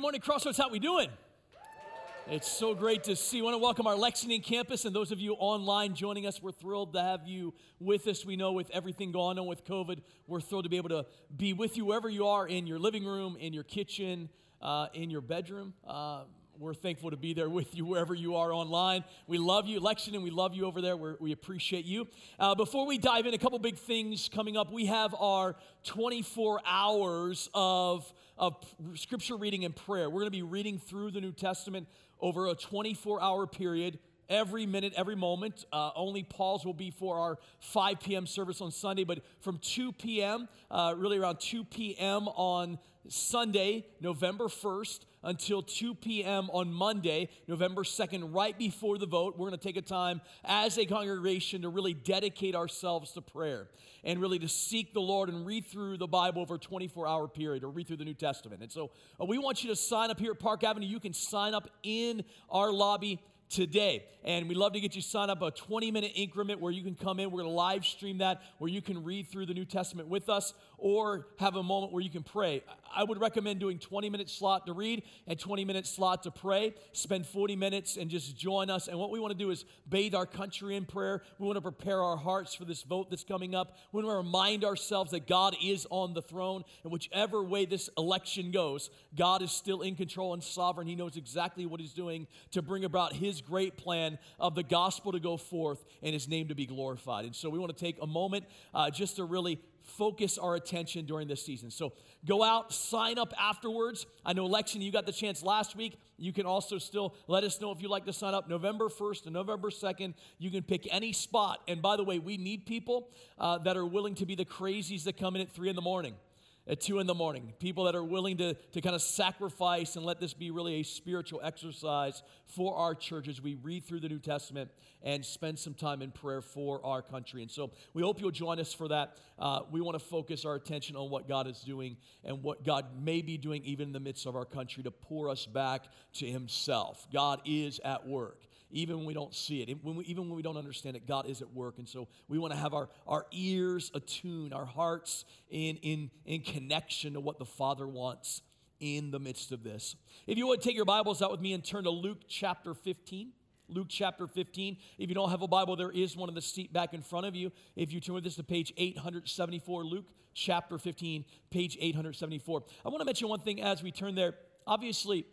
Good morning, Crossroads. How we doing? It's so great to see. I want to welcome our Lexington campus and those of you online joining us. We're thrilled to have you with us. We know with everything going on with COVID, we're thrilled to be able to be with you wherever you are in your living room, in your kitchen, uh, in your bedroom. Uh, we're thankful to be there with you wherever you are online. We love you, Lexington. We love you over there. We're, we appreciate you. Uh, before we dive in, a couple big things coming up. We have our 24 hours of, of scripture reading and prayer. We're going to be reading through the New Testament over a 24 hour period every minute, every moment. Uh, only Paul's will be for our 5 p.m. service on Sunday, but from 2 p.m., uh, really around 2 p.m. on Sunday, November 1st, until 2 p.m. on Monday, November 2nd, right before the vote. We're going to take a time as a congregation to really dedicate ourselves to prayer and really to seek the Lord and read through the Bible over a 24 hour period or read through the New Testament. And so uh, we want you to sign up here at Park Avenue. You can sign up in our lobby today. And we'd love to get you signed up a 20 minute increment where you can come in. We're going to live stream that, where you can read through the New Testament with us or have a moment where you can pray. I would recommend doing 20 minute slot to read and 20 minute slot to pray. Spend 40 minutes and just join us. And what we want to do is bathe our country in prayer. We want to prepare our hearts for this vote that's coming up. We want to remind ourselves that God is on the throne. And whichever way this election goes, God is still in control and sovereign. He knows exactly what He's doing to bring about His great plan of the gospel to go forth and His name to be glorified. And so we want to take a moment uh, just to really focus our attention during this season. So go out, sign up afterwards. I know, Lexington, you got the chance last week. You can also still let us know if you'd like to sign up November 1st and November 2nd. You can pick any spot. And by the way, we need people uh, that are willing to be the crazies that come in at 3 in the morning at two in the morning. People that are willing to, to kind of sacrifice and let this be really a spiritual exercise for our church as we read through the New Testament and spend some time in prayer for our country. And so we hope you'll join us for that. Uh, we want to focus our attention on what God is doing and what God may be doing even in the midst of our country to pour us back to Himself. God is at work even when we don't see it, when we, even when we don't understand it, God is at work. And so we want to have our, our ears attuned, our hearts in, in, in connection to what the Father wants in the midst of this. If you would take your Bibles out with me and turn to Luke chapter 15. Luke chapter 15. If you don't have a Bible, there is one in the seat back in front of you. If you turn with us to page 874, Luke chapter 15, page 874. I want to mention one thing as we turn there. Obviously,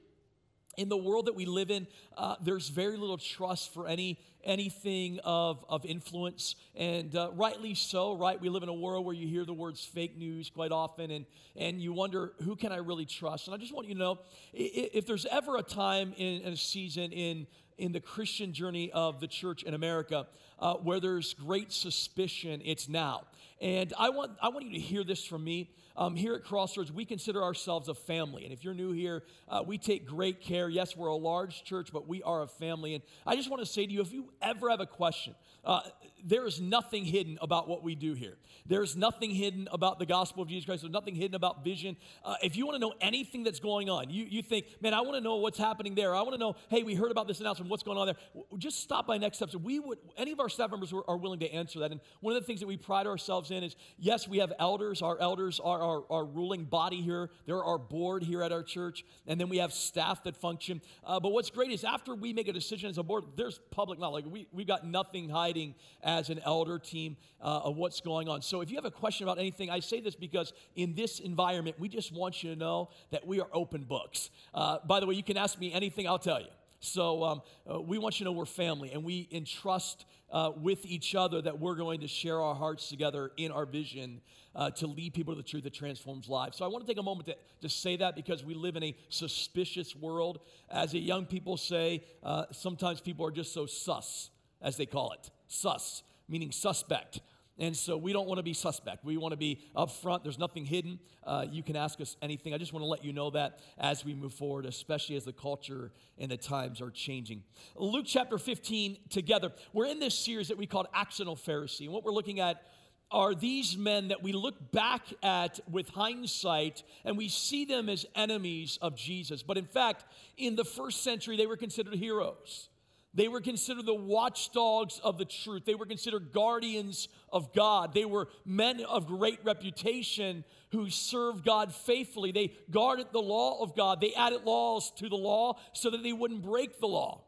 in the world that we live in, uh, there's very little trust for any anything of, of influence, and uh, rightly so, right? We live in a world where you hear the words fake news quite often, and, and you wonder, who can I really trust? And I just want you to know if there's ever a time in, in a season in, in the Christian journey of the church in America uh, where there's great suspicion, it's now. And I want, I want you to hear this from me. Um, here at Crossroads, we consider ourselves a family. And if you're new here, uh, we take great care. Yes, we're a large church, but we are a family. And I just want to say to you if you ever have a question, uh, there is nothing hidden about what we do here. There's nothing hidden about the gospel of Jesus Christ. There's nothing hidden about vision. Uh, if you want to know anything that's going on, you, you think, man, I want to know what's happening there. I want to know, hey, we heard about this announcement. What's going on there? Just stop by Next Steps. We would, any of our staff members are, are willing to answer that. And one of the things that we pride ourselves in is, yes, we have elders. Our elders are our, our ruling body here. They're our board here at our church. And then we have staff that function. Uh, but what's great is after we make a decision as a board, there's public knowledge. We, we've got nothing hiding as an elder team uh, of what's going on. So if you have a question about anything, I say this because in this environment, we just want you to know that we are open books. Uh, by the way, you can ask me anything, I'll tell you. So um, uh, we want you to know we're family and we entrust uh, with each other that we're going to share our hearts together in our vision uh, to lead people to the truth that transforms lives. So I want to take a moment to, to say that because we live in a suspicious world. As a young people say, uh, sometimes people are just so sus, as they call it. Sus, meaning suspect. And so we don't want to be suspect. We want to be upfront. There's nothing hidden. Uh, you can ask us anything. I just want to let you know that as we move forward, especially as the culture and the times are changing. Luke chapter 15 together. We're in this series that we called Accidental Pharisee. And what we're looking at are these men that we look back at with hindsight and we see them as enemies of Jesus. But in fact, in the first century, they were considered heroes. They were considered the watchdogs of the truth. They were considered guardians of God. They were men of great reputation who served God faithfully. They guarded the law of God. They added laws to the law so that they wouldn't break the law.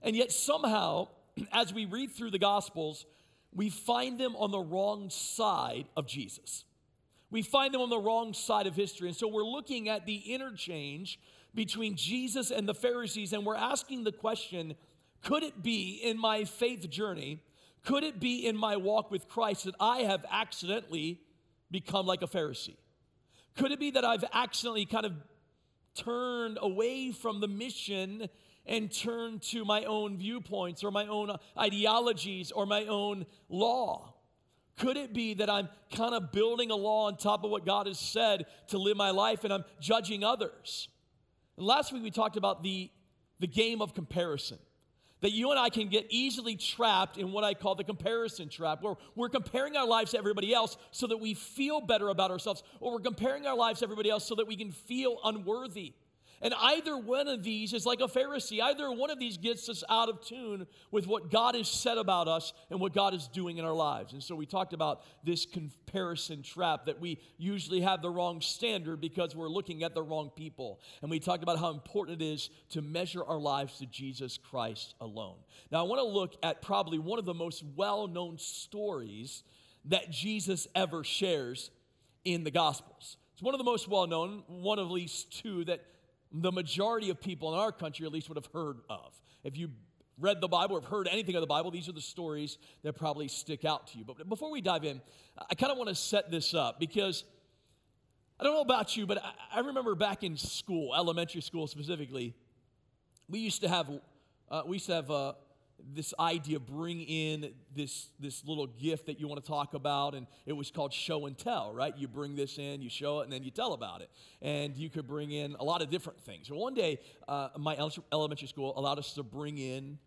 And yet, somehow, as we read through the Gospels, we find them on the wrong side of Jesus. We find them on the wrong side of history. And so we're looking at the interchange between Jesus and the Pharisees, and we're asking the question could it be in my faith journey, could it be in my walk with Christ that I have accidentally become like a Pharisee? Could it be that I've accidentally kind of turned away from the mission and turned to my own viewpoints or my own ideologies or my own law? Could it be that I'm kind of building a law on top of what God has said to live my life and I'm judging others? And last week we talked about the, the game of comparison that you and I can get easily trapped in what I call the comparison trap, where we're comparing our lives to everybody else so that we feel better about ourselves, or we're comparing our lives to everybody else so that we can feel unworthy. And either one of these is like a Pharisee. Either one of these gets us out of tune with what God has said about us and what God is doing in our lives. And so we talked about this comparison trap that we usually have the wrong standard because we're looking at the wrong people. And we talked about how important it is to measure our lives to Jesus Christ alone. Now, I want to look at probably one of the most well known stories that Jesus ever shares in the Gospels. It's one of the most well known, one of at least two that the majority of people in our country at least would have heard of. If you read the Bible or have heard anything of the Bible, these are the stories that probably stick out to you. But before we dive in, I kind of want to set this up because I don't know about you, but I remember back in school, elementary school specifically, we used to have uh, we used to have uh, this idea bring in this this little gift that you want to talk about and it was called show and tell right you bring this in you show it and then you tell about it and you could bring in a lot of different things well, one day uh, my elementary school allowed us to bring in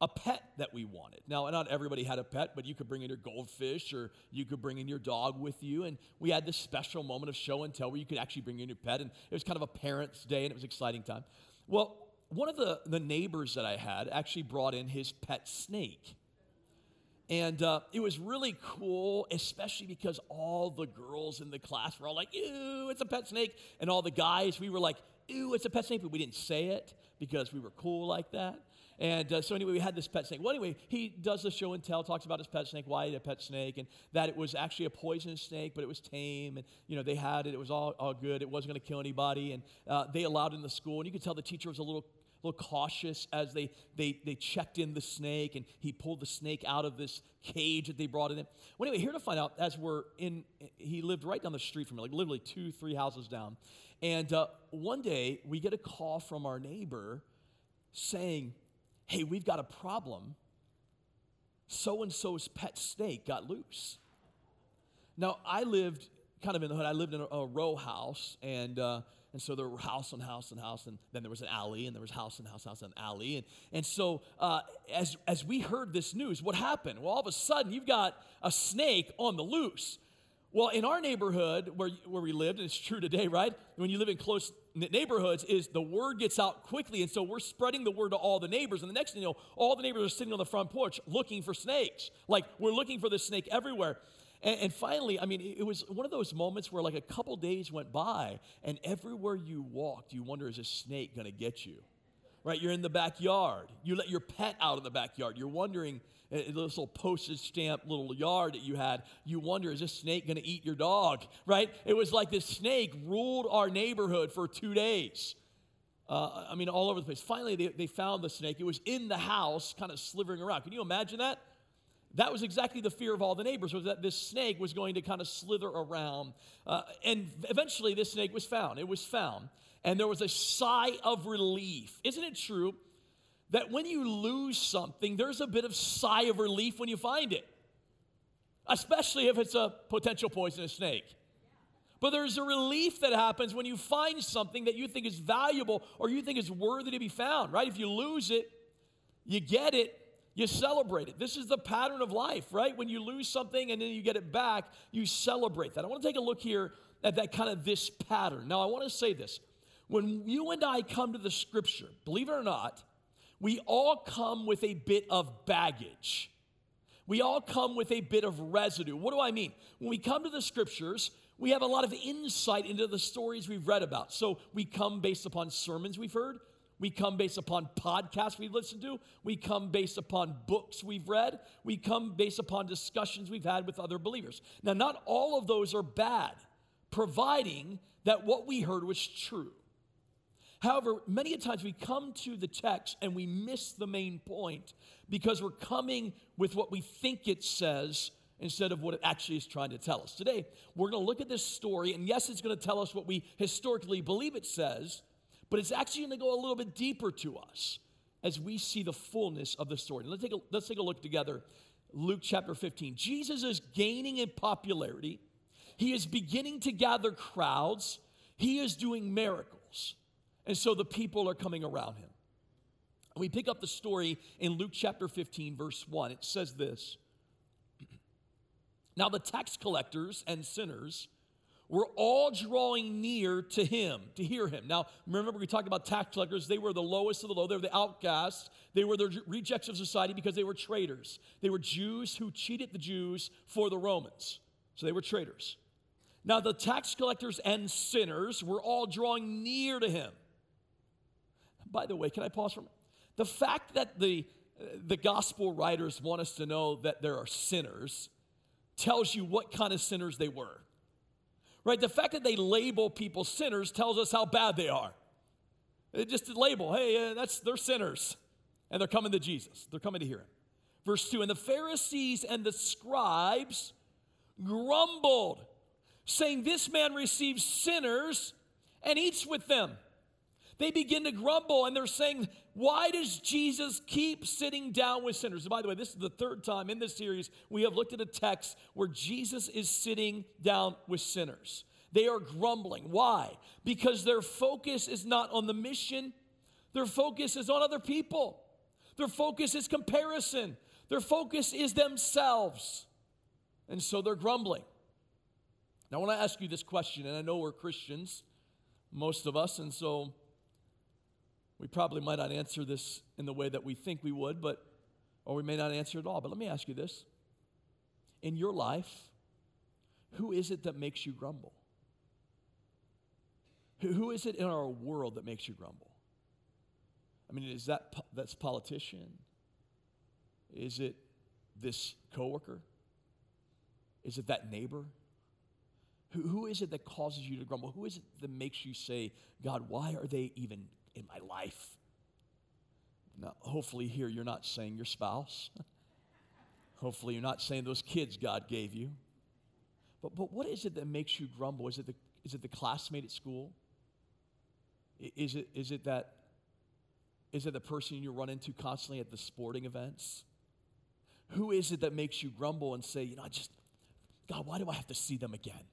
a pet that we wanted. Now, not everybody had a pet, but you could bring in your goldfish or you could bring in your dog with you. And we had this special moment of show and tell where you could actually bring in your pet. And it was kind of a parent's day and it was exciting time. Well, one of the, the neighbors that I had actually brought in his pet snake. And uh, it was really cool, especially because all the girls in the class were all like, ew, it's a pet snake. And all the guys, we were like, ew, it's a pet snake, but we didn't say it because we were cool like that. And uh, so, anyway, we had this pet snake. Well, anyway, he does the show and tell, talks about his pet snake, why he had a pet snake, and that it was actually a poisonous snake, but it was tame. And, you know, they had it, it was all, all good. It wasn't going to kill anybody. And uh, they allowed it in the school. And you could tell the teacher was a little little cautious as they, they, they checked in the snake and he pulled the snake out of this cage that they brought in. Well, anyway, here to find out as we're in, he lived right down the street from me, like literally two, three houses down. And uh, one day we get a call from our neighbor saying, Hey, we've got a problem. So and so's pet snake got loose. Now, I lived kind of in the hood. I lived in a, a row house, and uh, and so there were house and house and house, and then there was an alley, and there was house and house, house and alley. And, and so uh, as, as we heard this news, what happened? Well, all of a sudden, you've got a snake on the loose. Well, in our neighborhood where, where we lived, and it's true today, right? When you live in close neighborhoods, is the word gets out quickly. And so we're spreading the word to all the neighbors. And the next thing you know, all the neighbors are sitting on the front porch looking for snakes. Like we're looking for this snake everywhere. And, and, finally, I mean, it was one of those moments where like a couple days went by, and everywhere you walked, you wonder, is a snake going to get you? Right? You're in the backyard. You let your pet out in the backyard. You're wondering, this little postage stamp little yard that you had, you wonder, is this snake going to eat your dog? Right? It was like this snake ruled our neighborhood for two days. Uh, I mean, all over the place. Finally, they, they found the snake. It was in the house, kind of slithering around. Can you imagine that? That was exactly the fear of all the neighbors, was that this snake was going to kind of slither around. Uh, and eventually, this snake was found. It was found. And there was a sigh of relief. Isn't it true that when you lose something, there's a bit of sigh of relief when you find it? Especially if it's a potential poisonous snake. But there's a relief that happens when you find something that you think is valuable or you think is worthy to be found, right? If you lose it, you get it, you celebrate it. This is the pattern of life, right? When you lose something and then you get it back, you celebrate that. I want to take a look here at that kind of this pattern. Now, I want to say this. When you and I come to the scripture, believe it or not, we all come with a bit of baggage. We all come with a bit of residue. What do I mean? When we come to the scriptures, we have a lot of insight into the stories we've read about. So we come based upon sermons we've heard, we come based upon podcasts we've listened to. We come based upon books we've read. We come based upon discussions we've had with other believers. Now, not all of those are bad, providing that what we heard was true. However, many a times we come to the text and we miss the main point because we're coming with what we think it says instead of what it actually is trying to tell us. Today, we're going to look at this story, and yes, it's going to tell us what we historically believe it says, but it's actually going to go a little bit deeper to us as we see the fullness of the story. Let's take a, let's take a look together. Luke chapter 15. Jesus is gaining in popularity. He is beginning to gather crowds. He is doing miracles. And so the people are coming around him. We pick up the story in Luke chapter 15, verse 1. It says this Now the tax collectors and sinners were all drawing near to him to hear him. Now, remember, we talked about tax collectors. They were the lowest of the low, they were the outcasts, they were the rejects of society because they were traitors. They were Jews who cheated the Jews for the Romans. So they were traitors. Now, the tax collectors and sinners were all drawing near to him. By the way, can I pause for a minute? The fact that the, the gospel writers want us to know that there are sinners tells you what kind of sinners they were. Right? The fact that they label people sinners tells us how bad they are. It just label, hey, uh, that's they're sinners. And they're coming to Jesus. They're coming to hear him. Verse 2 And the Pharisees and the scribes grumbled, saying, This man receives sinners and eats with them. They begin to grumble and they're saying, Why does Jesus keep sitting down with sinners? And by the way, this is the third time in this series we have looked at a text where Jesus is sitting down with sinners. They are grumbling. Why? Because their focus is not on the mission, their focus is on other people. Their focus is comparison, their focus is themselves. And so they're grumbling. Now, I want to ask you this question, and I know we're Christians, most of us, and so we probably might not answer this in the way that we think we would, but or we may not answer at all. But let me ask you this. In your life, who is it that makes you grumble? Who is it in our world that makes you grumble? I mean, is that that's politician? Is it this coworker? Is it that neighbor? Who, who is it that causes you to grumble? Who is it that makes you say, God, why are they even in my life. Now, hopefully, here you're not saying your spouse. hopefully, you're not saying those kids God gave you. But, but what is it that makes you grumble? Is it the, is it the classmate at school? Is it, is it that is it the person you run into constantly at the sporting events? Who is it that makes you grumble and say, you know, I just, God, why do I have to see them again?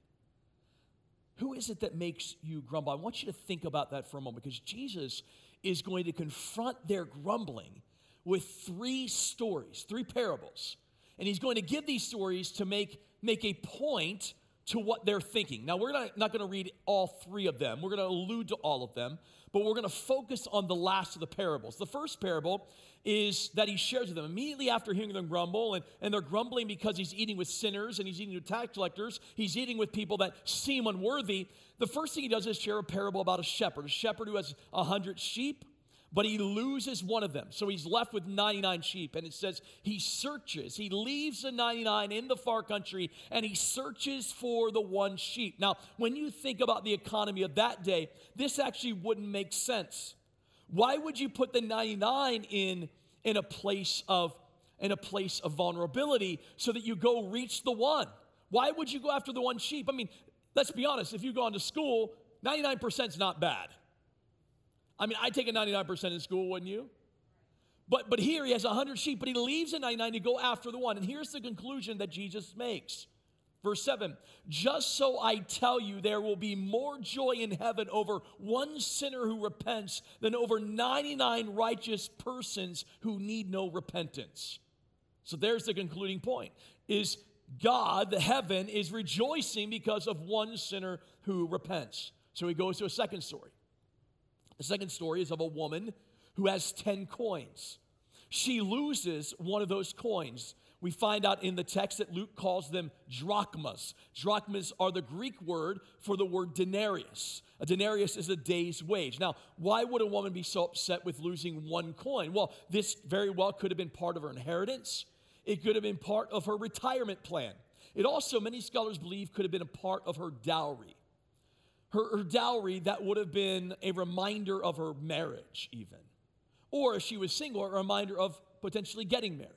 Who is it that makes you grumble? I want you to think about that for a moment because Jesus is going to confront their grumbling with three stories, three parables. And he's going to give these stories to make, make a point to what they're thinking. Now, we're not, not going to read all three of them, we're going to allude to all of them, but we're going to focus on the last of the parables. The first parable is that he shares with them immediately after hearing them grumble, and, and they're grumbling because he's eating with sinners and he's eating with tax collectors, he's eating with people that seem unworthy. The first thing he does is share a parable about a shepherd, a shepherd who has a hundred sheep but he loses one of them. So he's left with 99 sheep. And it says he searches, he leaves the 99 in the far country and he searches for the one sheep. Now, when you think about the economy of that day, this actually wouldn't make sense. Why would you put the 99 in, in a place of in a place of vulnerability so that you go reach the one? Why would you go after the one sheep? I mean, let's be honest, if you go into school, 99% is not bad. I mean, I'd take a 99% in school, wouldn't you? But, but here he has 100 sheep, but he leaves the 99 to go after the one. And here's the conclusion that Jesus makes. Verse 7 Just so I tell you, there will be more joy in heaven over one sinner who repents than over 99 righteous persons who need no repentance. So there's the concluding point is God, the heaven, is rejoicing because of one sinner who repents. So he goes to a second story. The second story is of a woman who has 10 coins. She loses one of those coins. We find out in the text that Luke calls them drachmas. Drachmas are the Greek word for the word denarius. A denarius is a day's wage. Now, why would a woman be so upset with losing one coin? Well, this very well could have been part of her inheritance, it could have been part of her retirement plan. It also, many scholars believe, could have been a part of her dowry. Her, her dowry that would have been a reminder of her marriage, even. Or if she was single, a reminder of potentially getting married.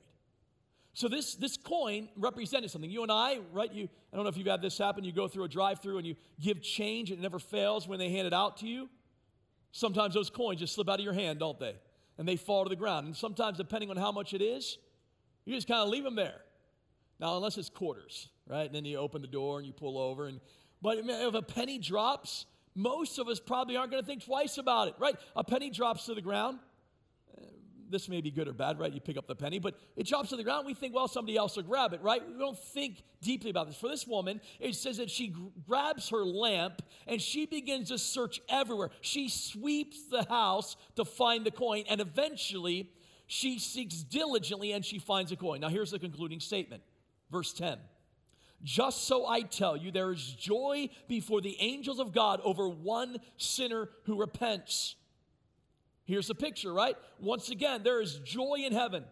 So this, this coin represented something. You and I, right? You, I don't know if you've had this happen. You go through a drive-through and you give change, and it never fails when they hand it out to you. Sometimes those coins just slip out of your hand, don't they? And they fall to the ground. And sometimes, depending on how much it is, you just kind of leave them there. Now, unless it's quarters, right? And then you open the door and you pull over. And but if a penny drops, most of us probably aren't going to think twice about it, right? A penny drops to the ground. Uh, this may be good or bad, right? You pick up the penny, but it drops to the ground. We think, well, somebody else will grab it, right? We don't think deeply about this. For this woman, it says that she grabs her lamp and she begins to search everywhere. She sweeps the house to find the coin, and eventually she seeks diligently and she finds a coin. Now, here's the concluding statement Verse 10 Just so I tell you, there is joy before the angels of God over one sinner who repents. Here's the picture, right? Once again, there is joy in heaven.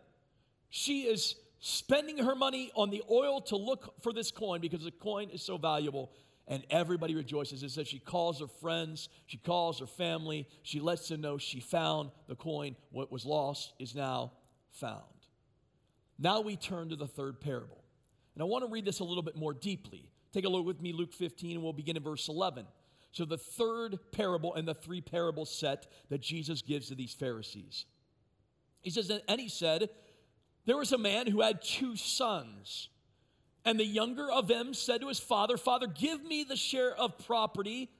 She is spending her money on the oil to look for this coin because the coin is so valuable and everybody rejoices. It says she calls her friends, she calls her family, she lets them know she found the coin. What was lost is now found. Now we turn to the third parable. And I want to read this a little bit more deeply. Take a look with me, Luke 15, and we'll begin in verse 11. So, the third parable and the three parable set that Jesus gives to these Pharisees. He says, And he said, There was a man who had two sons. And the younger of them said to his father, Father, give me the share of property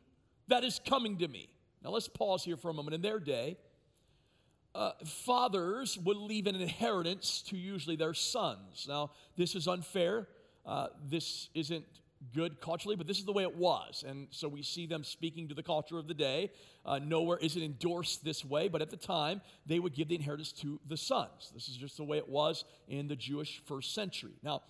that is coming to me. Now, let's pause here for a moment. In their day, uh, fathers would leave an inheritance to usually their sons. Now, this is unfair. Uh, this isn't good culturally, but this is the way it was. And so we see them speaking to the culture of the day. Uh, nowhere is it endorsed this way, but at the time, they would give the inheritance to the sons. This is just the way it was in the Jewish first century. Now,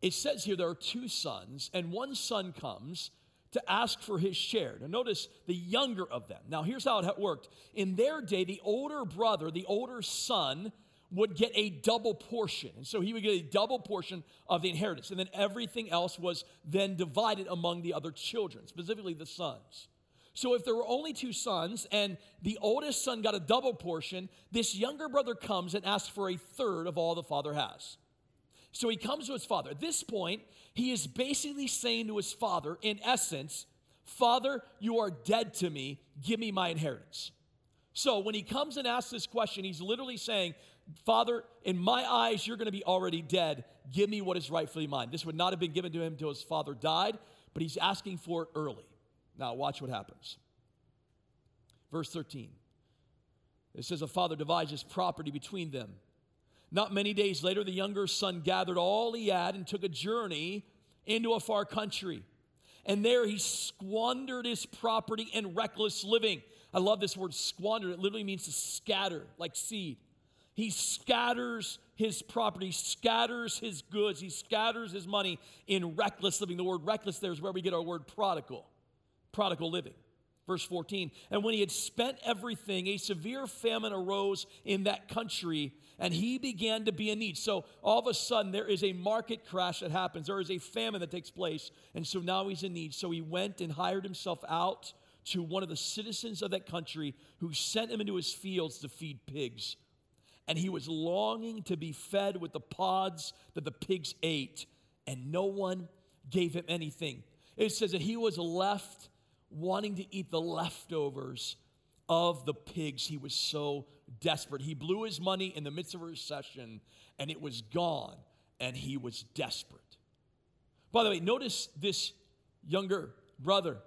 it says here there are two sons, and one son comes to ask for his share. Now, notice the younger of them. Now, here's how it worked. In their day, the older brother, the older son, would get a double portion. And so he would get a double portion of the inheritance. And then everything else was then divided among the other children, specifically the sons. So if there were only two sons and the oldest son got a double portion, this younger brother comes and asks for a third of all the father has. So he comes to his father. At this point, he is basically saying to his father, in essence, Father, you are dead to me. Give me my inheritance. So when he comes and asks this question, he's literally saying, Father, in my eyes, you're going to be already dead. Give me what is rightfully mine. This would not have been given to him until his father died, but he's asking for it early. Now, watch what happens. Verse 13. It says, A father divides his property between them. Not many days later, the younger son gathered all he had and took a journey into a far country. And there he squandered his property in reckless living. I love this word squander. It literally means to scatter, like seed. He scatters his property, scatters his goods, he scatters his money in reckless living. The word reckless there is where we get our word prodigal, prodigal living. Verse 14, and when he had spent everything, a severe famine arose in that country, and he began to be in need. So all of a sudden, there is a market crash that happens. There is a famine that takes place. And so now he's in need. So he went and hired himself out to one of the citizens of that country who sent him into his fields to feed pigs. And he was longing to be fed with the pods that the pigs ate, and no one gave him anything. It says that he was left wanting to eat the leftovers of the pigs. He was so desperate. He blew his money in the midst of a recession and it was gone, and he was desperate. By the way, notice this younger brother.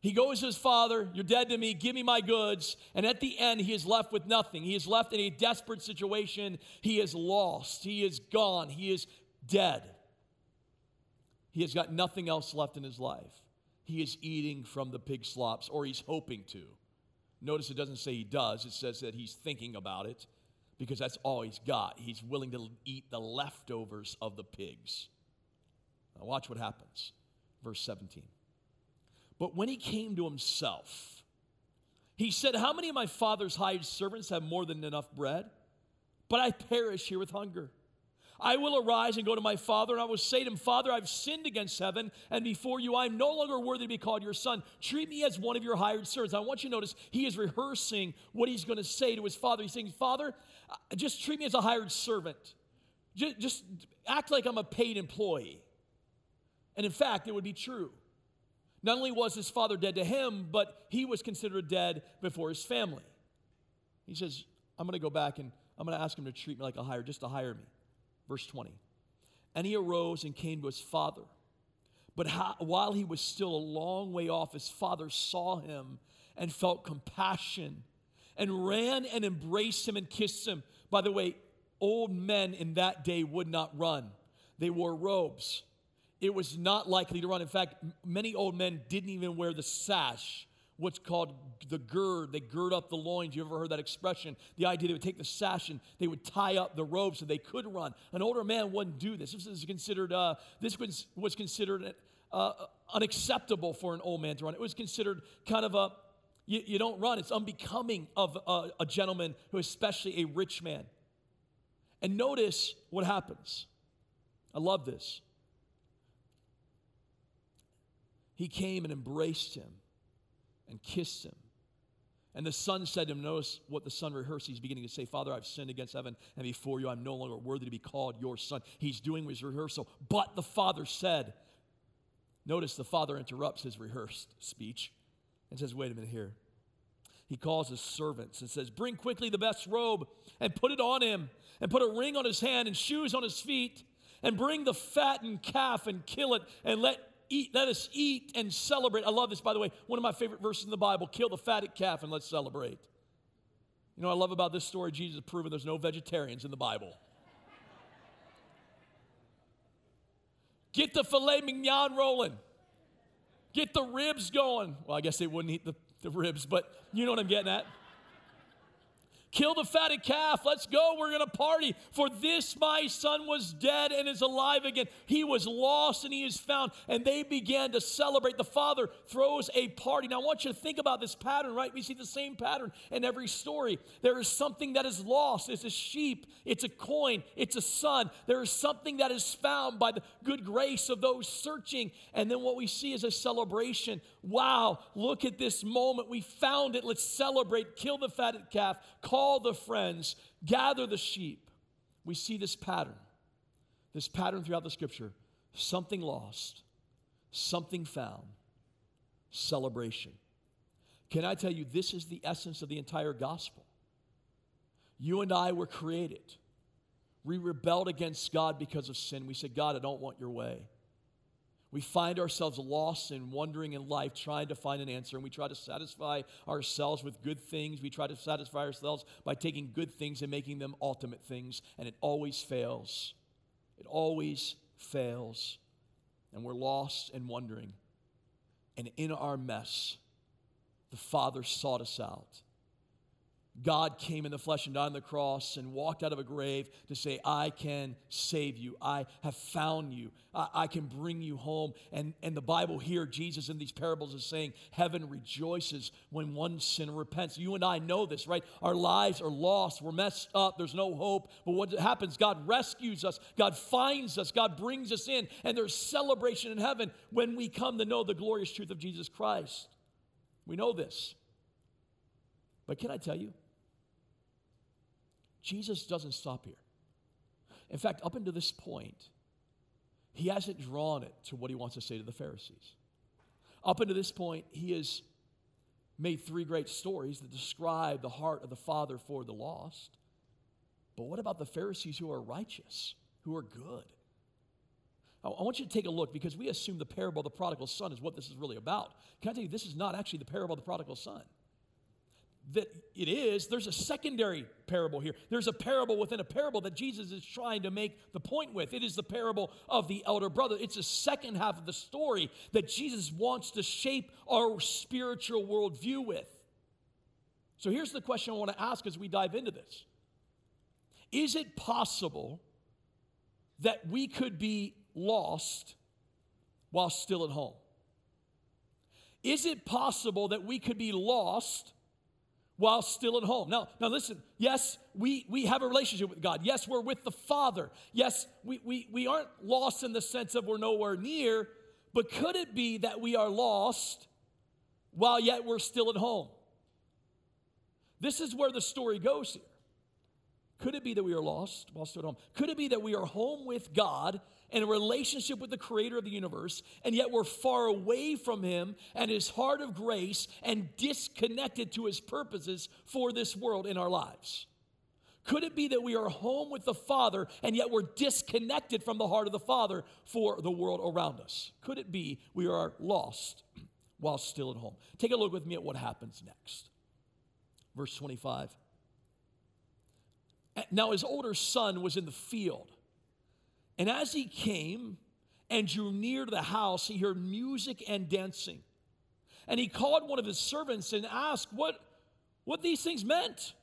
He goes to his father, You're dead to me, give me my goods. And at the end, he is left with nothing. He is left in a desperate situation. He is lost. He is gone. He is dead. He has got nothing else left in his life. He is eating from the pig slops, or he's hoping to. Notice it doesn't say he does, it says that he's thinking about it because that's all he's got. He's willing to eat the leftovers of the pigs. Now, watch what happens. Verse 17. But when he came to himself, he said, How many of my father's hired servants have more than enough bread? But I perish here with hunger. I will arise and go to my father, and I will say to him, Father, I've sinned against heaven and before you. I am no longer worthy to be called your son. Treat me as one of your hired servants. I want you to notice he is rehearsing what he's going to say to his father. He's saying, Father, uh, just treat me as a hired servant. Just, just act like I'm a paid employee. And in fact, it would be true. Not only was his father dead to him, but he was considered dead before his family. He says, I'm going to go back and I'm going to ask him to treat me like a hire, just to hire me. Verse 20. And he arose and came to his father. But how, while he was still a long way off, his father saw him and felt compassion and ran and embraced him and kissed him. By the way, old men in that day would not run, they wore robes. It was not likely to run. In fact, many old men didn't even wear the sash what's called the gird. They gird up the loins. You ever heard that expression? The idea they would take the sash and they would tie up the robe so they could run. An older man wouldn't do this. This is considered. Uh, this was, was considered uh, unacceptable for an old man to run. It was considered kind of a you, you don't run. It's unbecoming of a, a gentleman who, especially a rich man. And notice what happens. I love this. He came and embraced him and kissed him. And the son said to him, Notice what the son rehearsed. He's beginning to say, Father, I've sinned against heaven and before you. I'm no longer worthy to be called your son. He's doing his rehearsal. But the father said, Notice the father interrupts his rehearsed speech and says, Wait a minute here. He calls his servants and says, Bring quickly the best robe and put it on him, and put a ring on his hand and shoes on his feet, and bring the fattened calf and kill it, and let eat, let us eat and celebrate. I love this, by the way. One of my favorite verses in the Bible kill the fatted calf and let's celebrate. You know I love about this story? Jesus has proven there's no vegetarians in the Bible. Get the filet mignon rolling. Get the ribs going. Well, I guess they wouldn't eat the, the ribs, but you know what I'm getting at. Kill the fatted calf. Let's go. We're going to party. For this my son was dead and is alive again. He was lost and he is found. And they began to celebrate. The father throws a party. Now, I want you to think about this pattern, right? We see the same pattern in every story. There is something that is lost. It's a sheep, it's a coin, it's a son. There is something that is found by the good grace of those searching. And then what we see is a celebration. Wow, look at this moment. We found it. Let's celebrate. Kill the fatted calf. Call call the friends, gather the sheep. We see this pattern, this pattern throughout the scripture something lost, something found, celebration. Can I tell you, this is the essence of the entire gospel? You and I were created. We rebelled against God because of sin. We said, God, I don't want your way. We find ourselves lost and wandering in life, trying to find an answer, and we try to satisfy ourselves with good things. We try to satisfy ourselves by taking good things and making them ultimate things, and it always fails. It always fails. And we're lost and wondering. And in our mess, the Father sought us out God came in the flesh and died on the cross and walked out of a grave to say, I can save you. I have found you. I, I, can bring you home. And, and the Bible here, Jesus in these parables is saying, Heaven rejoices when one sinner repents. You and I know this, right? Our lives are lost. We're messed up. There's no hope. But what happens? God rescues us. God finds us. God brings us in. And there's celebration in heaven when we come to know the glorious truth of Jesus Christ. We know this. But can I tell you? Jesus doesn't stop here. In fact, up until this point, he hasn't drawn it to what he wants to say to the Pharisees. Up until this point, he has made three great stories that describe the heart of the Father for the lost. But what about the Pharisees who are righteous, who are good? I want you to take a look because we assume the parable of the prodigal son is what this is really about. Can I tell you, this is not actually the parable of the prodigal son that it is, there's a secondary parable here. There's a parable within a parable that Jesus is trying to make the point with. It is the parable of the elder brother. It's the second half of the story that Jesus wants to shape our spiritual worldview with. So here's the question I want to ask as we dive into this Is it possible that we could be lost while still at home? Is it possible that we could be lost while still at home? Now, now listen, yes, we, we have a relationship with God. Yes, we're with the Father. Yes, we, we, we aren't lost in the sense of we're nowhere near, but could it be that we are lost while yet we're still at home? This is where the story goes here. Could it be that we are lost while still at home? Could it be that we are home with God in a relationship with the creator of the universe, and yet we're far away from him and his heart of grace and disconnected to his purposes for this world in our lives? Could it be that we are home with the Father and yet we're disconnected from the heart of the Father for the world around us? Could it be we are lost while still at home? Take a look with me at what happens next. Verse 25. Now his older son was in the field, and as he came and drew near to the house, he heard music and dancing. And he called one of his servants and asked what, what these things meant.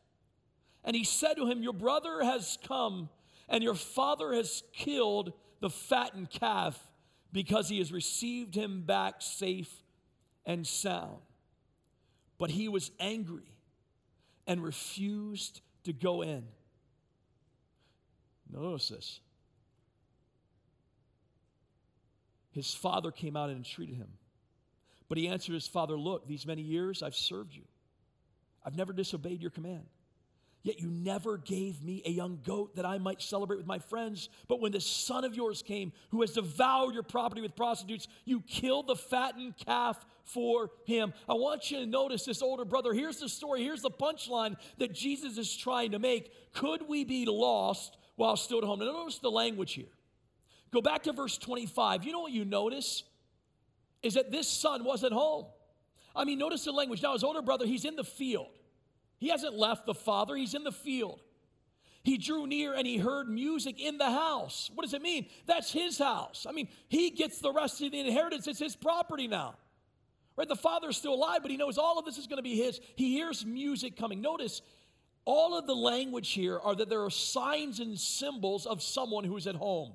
And he said to him, Your brother has come, and your father has killed the fattened calf because he has received him back safe and sound. But he was angry and refused to go in. Notice this. His father came out and entreated him. But he answered his father, Look, these many years I've served you. I've never disobeyed your command. Yet you never gave me a young goat that I might celebrate with my friends. But when this son of yours came, who has devoured your property with prostitutes, you killed the fattened calf for him. I want you to notice this older brother. Here's the story. Here's the punchline that Jesus is trying to make. Could we be lost while still at home? Now, notice the language here. Go back to verse 25. You know what you notice? Is that this son wasn't home. I mean, notice the language. Now, his older brother, he's in the field. He hasn't left the Father, he's in the field. He drew near and he heard music in the house. What does it mean? That's his house. I mean, he gets the rest of the inheritance, it's his property now. Right? The father's still alive, but he knows all of this is going to be his. He hears music coming. Notice all of the language here are that there are signs and symbols of someone who is at home.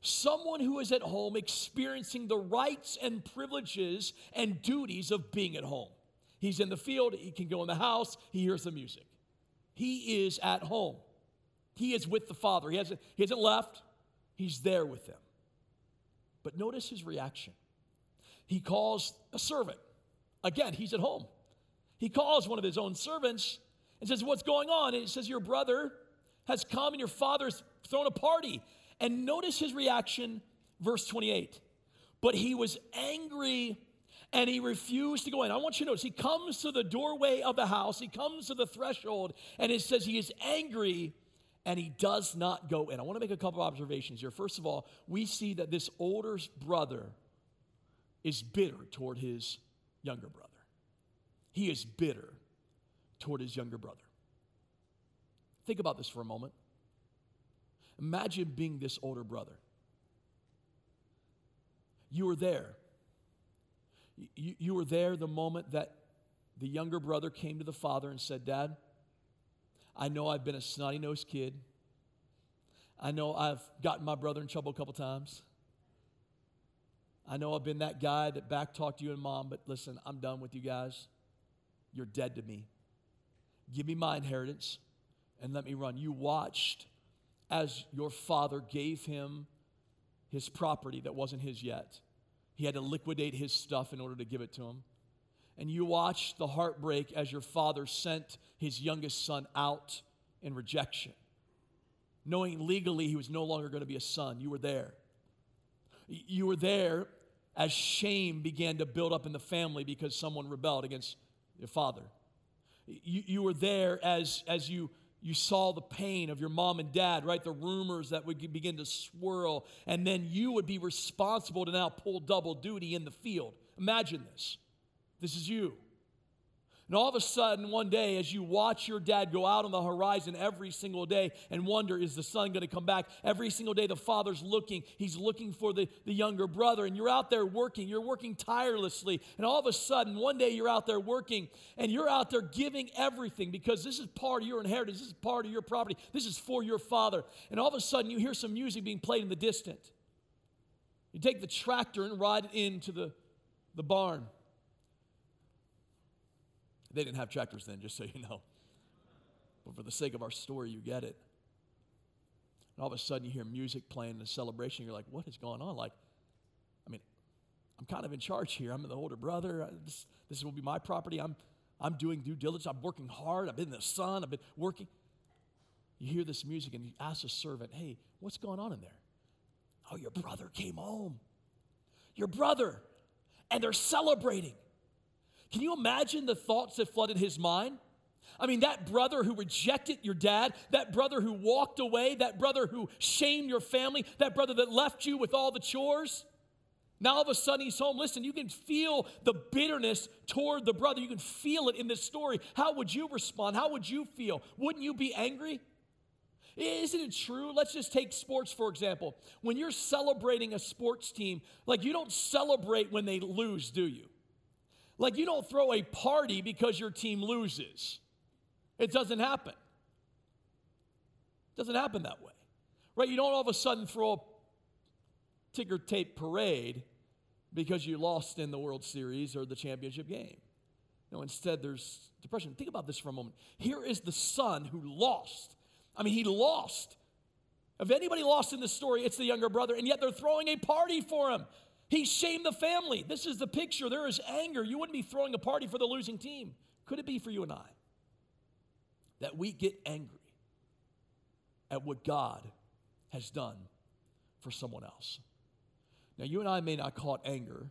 Someone who is at home experiencing the rights and privileges and duties of being at home. He's in the field, he can go in the house, he hears the music. He is at home. He is with the Father. He hasn't, he hasn't left, he's there with them. But notice his reaction. He calls a servant. Again, he's at home. He calls one of his own servants and says, What's going on? And he says, Your brother has come and your father's thrown a party. And notice his reaction, verse 28. But he was angry and he refused to go in. I want you to notice he comes to the doorway of the house, he comes to the threshold, and it says he is angry and he does not go in. I want to make a couple observations here. First of all, we see that this older brother is bitter toward his younger brother. He is bitter toward his younger brother. Think about this for a moment. Imagine being this older brother. You were there you, you were there the moment that the younger brother came to the father and said, Dad, I know I've been a snotty nosed kid. I know I've gotten my brother in trouble a couple times. I know I've been that guy that backtalked you and mom, but listen, I'm done with you guys. You're dead to me. Give me my inheritance and let me run. You watched as your father gave him his property that wasn't his yet. He had to liquidate his stuff in order to give it to him. And you watched the heartbreak as your father sent his youngest son out in rejection, knowing legally he was no longer going to be a son. You were there. You were there as shame began to build up in the family because someone rebelled against your father. You, you were there as, as you you saw the pain of your mom and dad, right? The rumors that would begin to swirl, and then you would be responsible to now pull double duty in the field. Imagine this. This is you. And all of a sudden, one day, as you watch your dad go out on the horizon every single day and wonder, is the son going to come back? Every single day, the father's looking. He's looking for the, the younger brother. And you're out there working. You're working tirelessly. And all of a sudden, one day, you're out there working and you're out there giving everything because this is part of your inheritance. This is part of your property. This is for your father. And all of a sudden, you hear some music being played in the distance. You take the tractor and ride it into the, the barn. They didn't have tractors then, just so you know. But for the sake of our story, you get it. And all of a sudden, you hear music playing in a celebration. You're like, what is going on? Like, I mean, I'm kind of in charge here. I'm the older brother. This, this will be my property. I'm, I'm doing due diligence. I'm working hard. I've been in the sun. I've been working. You hear this music and you ask a servant, hey, what's going on in there? Oh, your brother came home. Your brother. And they're celebrating. Can you imagine the thoughts that flooded his mind? I mean, that brother who rejected your dad, that brother who walked away, that brother who shamed your family, that brother that left you with all the chores. Now all of a sudden he's home. Listen, you can feel the bitterness toward the brother. You can feel it in this story. How would you respond? How would you feel? Wouldn't you be angry? Isn't it true? Let's just take sports for example. When you're celebrating a sports team, like you don't celebrate when they lose, do you? Like, you don't throw a party because your team loses. It doesn't happen. It doesn't happen that way. Right? You don't all of a sudden throw a ticker tape parade because you lost in the World Series or the championship game. No, instead, there's depression. Think about this for a moment. Here is the son who lost. I mean, he lost. If anybody lost in this story, it's the younger brother, and yet they're throwing a party for him. He shamed the family. This is the picture. There is anger. You wouldn't be throwing a party for the losing team. Could it be for you and I that we get angry at what God has done for someone else? Now, you and I may not call it anger,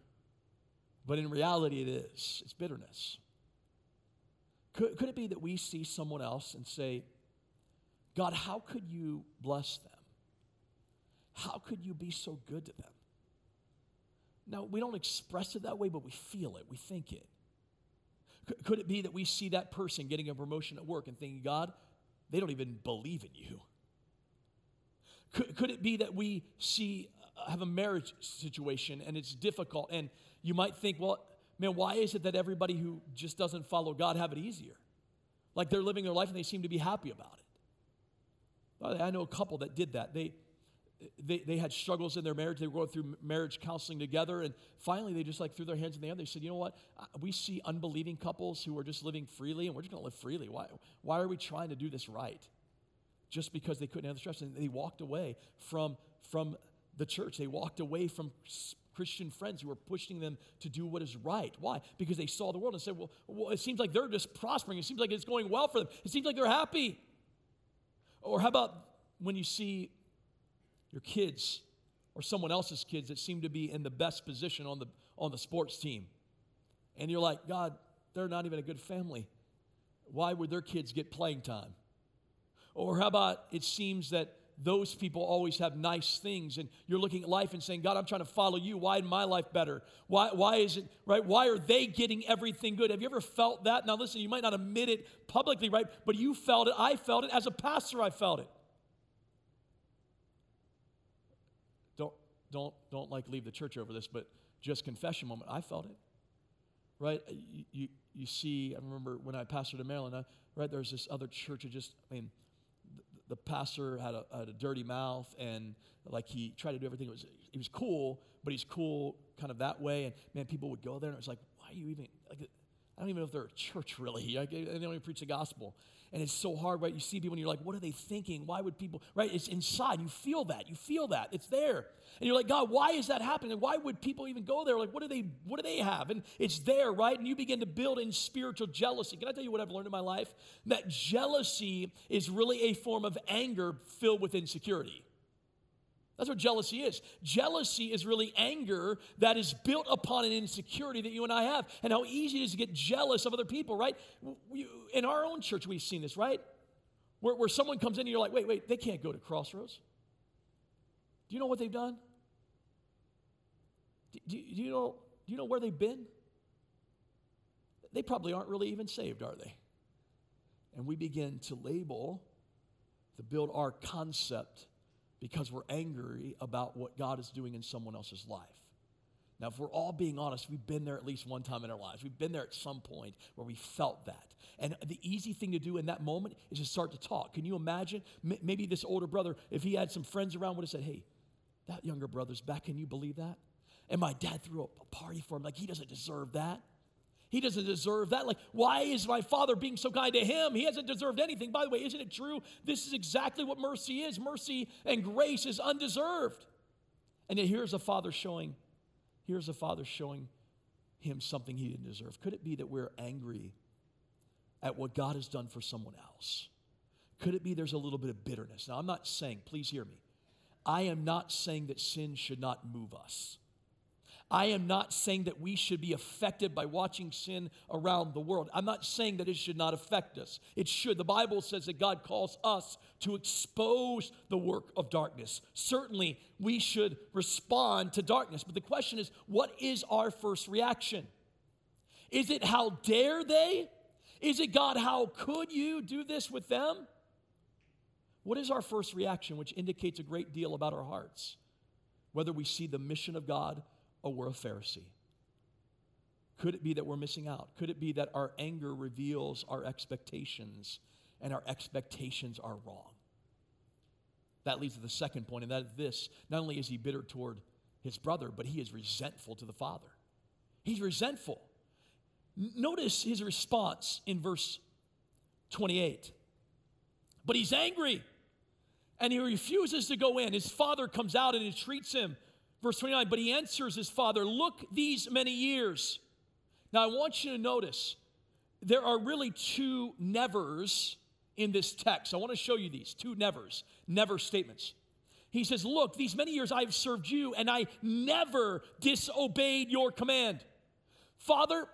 but in reality, it is. It's bitterness. Could, could it be that we see someone else and say, God, how could you bless them? How could you be so good to them? Now, we don't express it that way, but we feel it, we think it. Could it be that we see that person getting a promotion at work and thinking, God, they don't even believe in you? Could, it be that we see, uh, have a marriage situation and it's difficult, and you might think, well, man, why is it that everybody who just doesn't follow God have it easier? Like they're living their life and they seem to be happy about it. I know a couple that did that. They, they, they had struggles in their marriage. They were going through marriage counseling together. And finally, they just like threw their hands in the air. They said, you know what? We see unbelieving couples who are just living freely, and we're just going to live freely. Why, why are we trying to do this right? Just because they couldn't handle the stress. And they walked away from, from the church. They walked away from Christian friends who were pushing them to do what is right. Why? Because they saw the world and said, well, well, it seems like they're just prospering. It seems like it's going well for them. It seems like they're happy. Or how about when you see your kids or someone else's kids that seem to be in the best position on the, on the sports team. And you're like, God, they're not even a good family. Why would their kids get playing time? Or how about it seems that those people always have nice things and you're looking at life and saying god i'm trying to follow you. Why is my life better? Why, why is it right? Why are they getting everything good? Have you ever felt that? Now listen you might not admit it publicly right? But you felt it. I felt it. As a pastor i felt it don't don't like leave the church over this, but just confession moment. I felt it. Right? You, you, see, I remember when I pastored in Maryland, I, right, there's this other church that just, I mean, the, the pastor had a, had a dirty mouth and like he tried to do everything. It was, he was cool, but he's cool kind of that way. And man, people would go there and it was like, why are you even, like, I don't even know if they're a church really. Like, they don't even preach the gospel. And it's so hard, right? You see people and you're like, what are they thinking? Why would people, right? It's inside. You feel that. You feel that. It's there. And you're like, God, why is that happening? Why would people even go there? Like, what do they, what do they have? And it's there, right? And you begin to build in spiritual jealousy. Can I tell you what I've learned in my life? That jealousy is really a form of anger filled with insecurity. That's what jealousy is. Jealousy is really anger that is built upon an insecurity that you and I have, and how easy it is to get jealous of other people, right? In our own church, we've seen this, right? Where, where someone comes in and you're like, wait, wait, they can't go to Crossroads. Do you know what they've done? Do, do, do you, know, do you know where they've been? they probably aren't really even saved, are they? And we begin to label, to build our concept because we're angry about what God is doing in someone else's life. Now, if we're all being honest, we've been there at least one time in our lives. We've been there at some point where we felt that. And the easy thing to do in that moment is to start to talk. Can you imagine? M- maybe this older brother, if he had some friends around, would have said, Hey, that younger brother's back. Can you believe that? And my dad threw up a party for him. Like, he doesn't deserve that. He doesn't deserve that. Like, why is my father being so kind to him? He hasn't deserved anything. By the way, isn't it true? This is exactly what mercy is. Mercy and grace is undeserved. And yet here's a father showing, here's a father showing him something he didn't deserve. Could it be that we're angry at what God has done for someone else? Could it be there's a little bit of bitterness? Now, I'm not saying, please hear me, I am not saying that sin should not move us. I am not saying that we should be affected by watching sin around the world. I'm not saying that it should not affect us. It should. The Bible says that God calls us to expose the work of darkness. Certainly, we should respond to darkness. But the question is, what is our first reaction? Is it how dare they? Is it God, how could you do this with them? What is our first reaction, which indicates a great deal about our hearts? Whether we see the mission of God or we're a Pharisee? Could it be that we're missing out? Could it be that our anger reveals our expectations and our expectations are wrong? That leads to the second point, and that is this not only is he bitter toward his brother, but he is resentful to the father. He's resentful. Notice his response in verse 28. But he's angry and he refuses to go in. His father comes out and entreats him Verse 29, but he answers his father, Look these many years. Now I want you to notice there are really two nevers in this text. I want to show you these two nevers, never statements. He says, Look, these many years I've served you, and I never disobeyed your command. Father,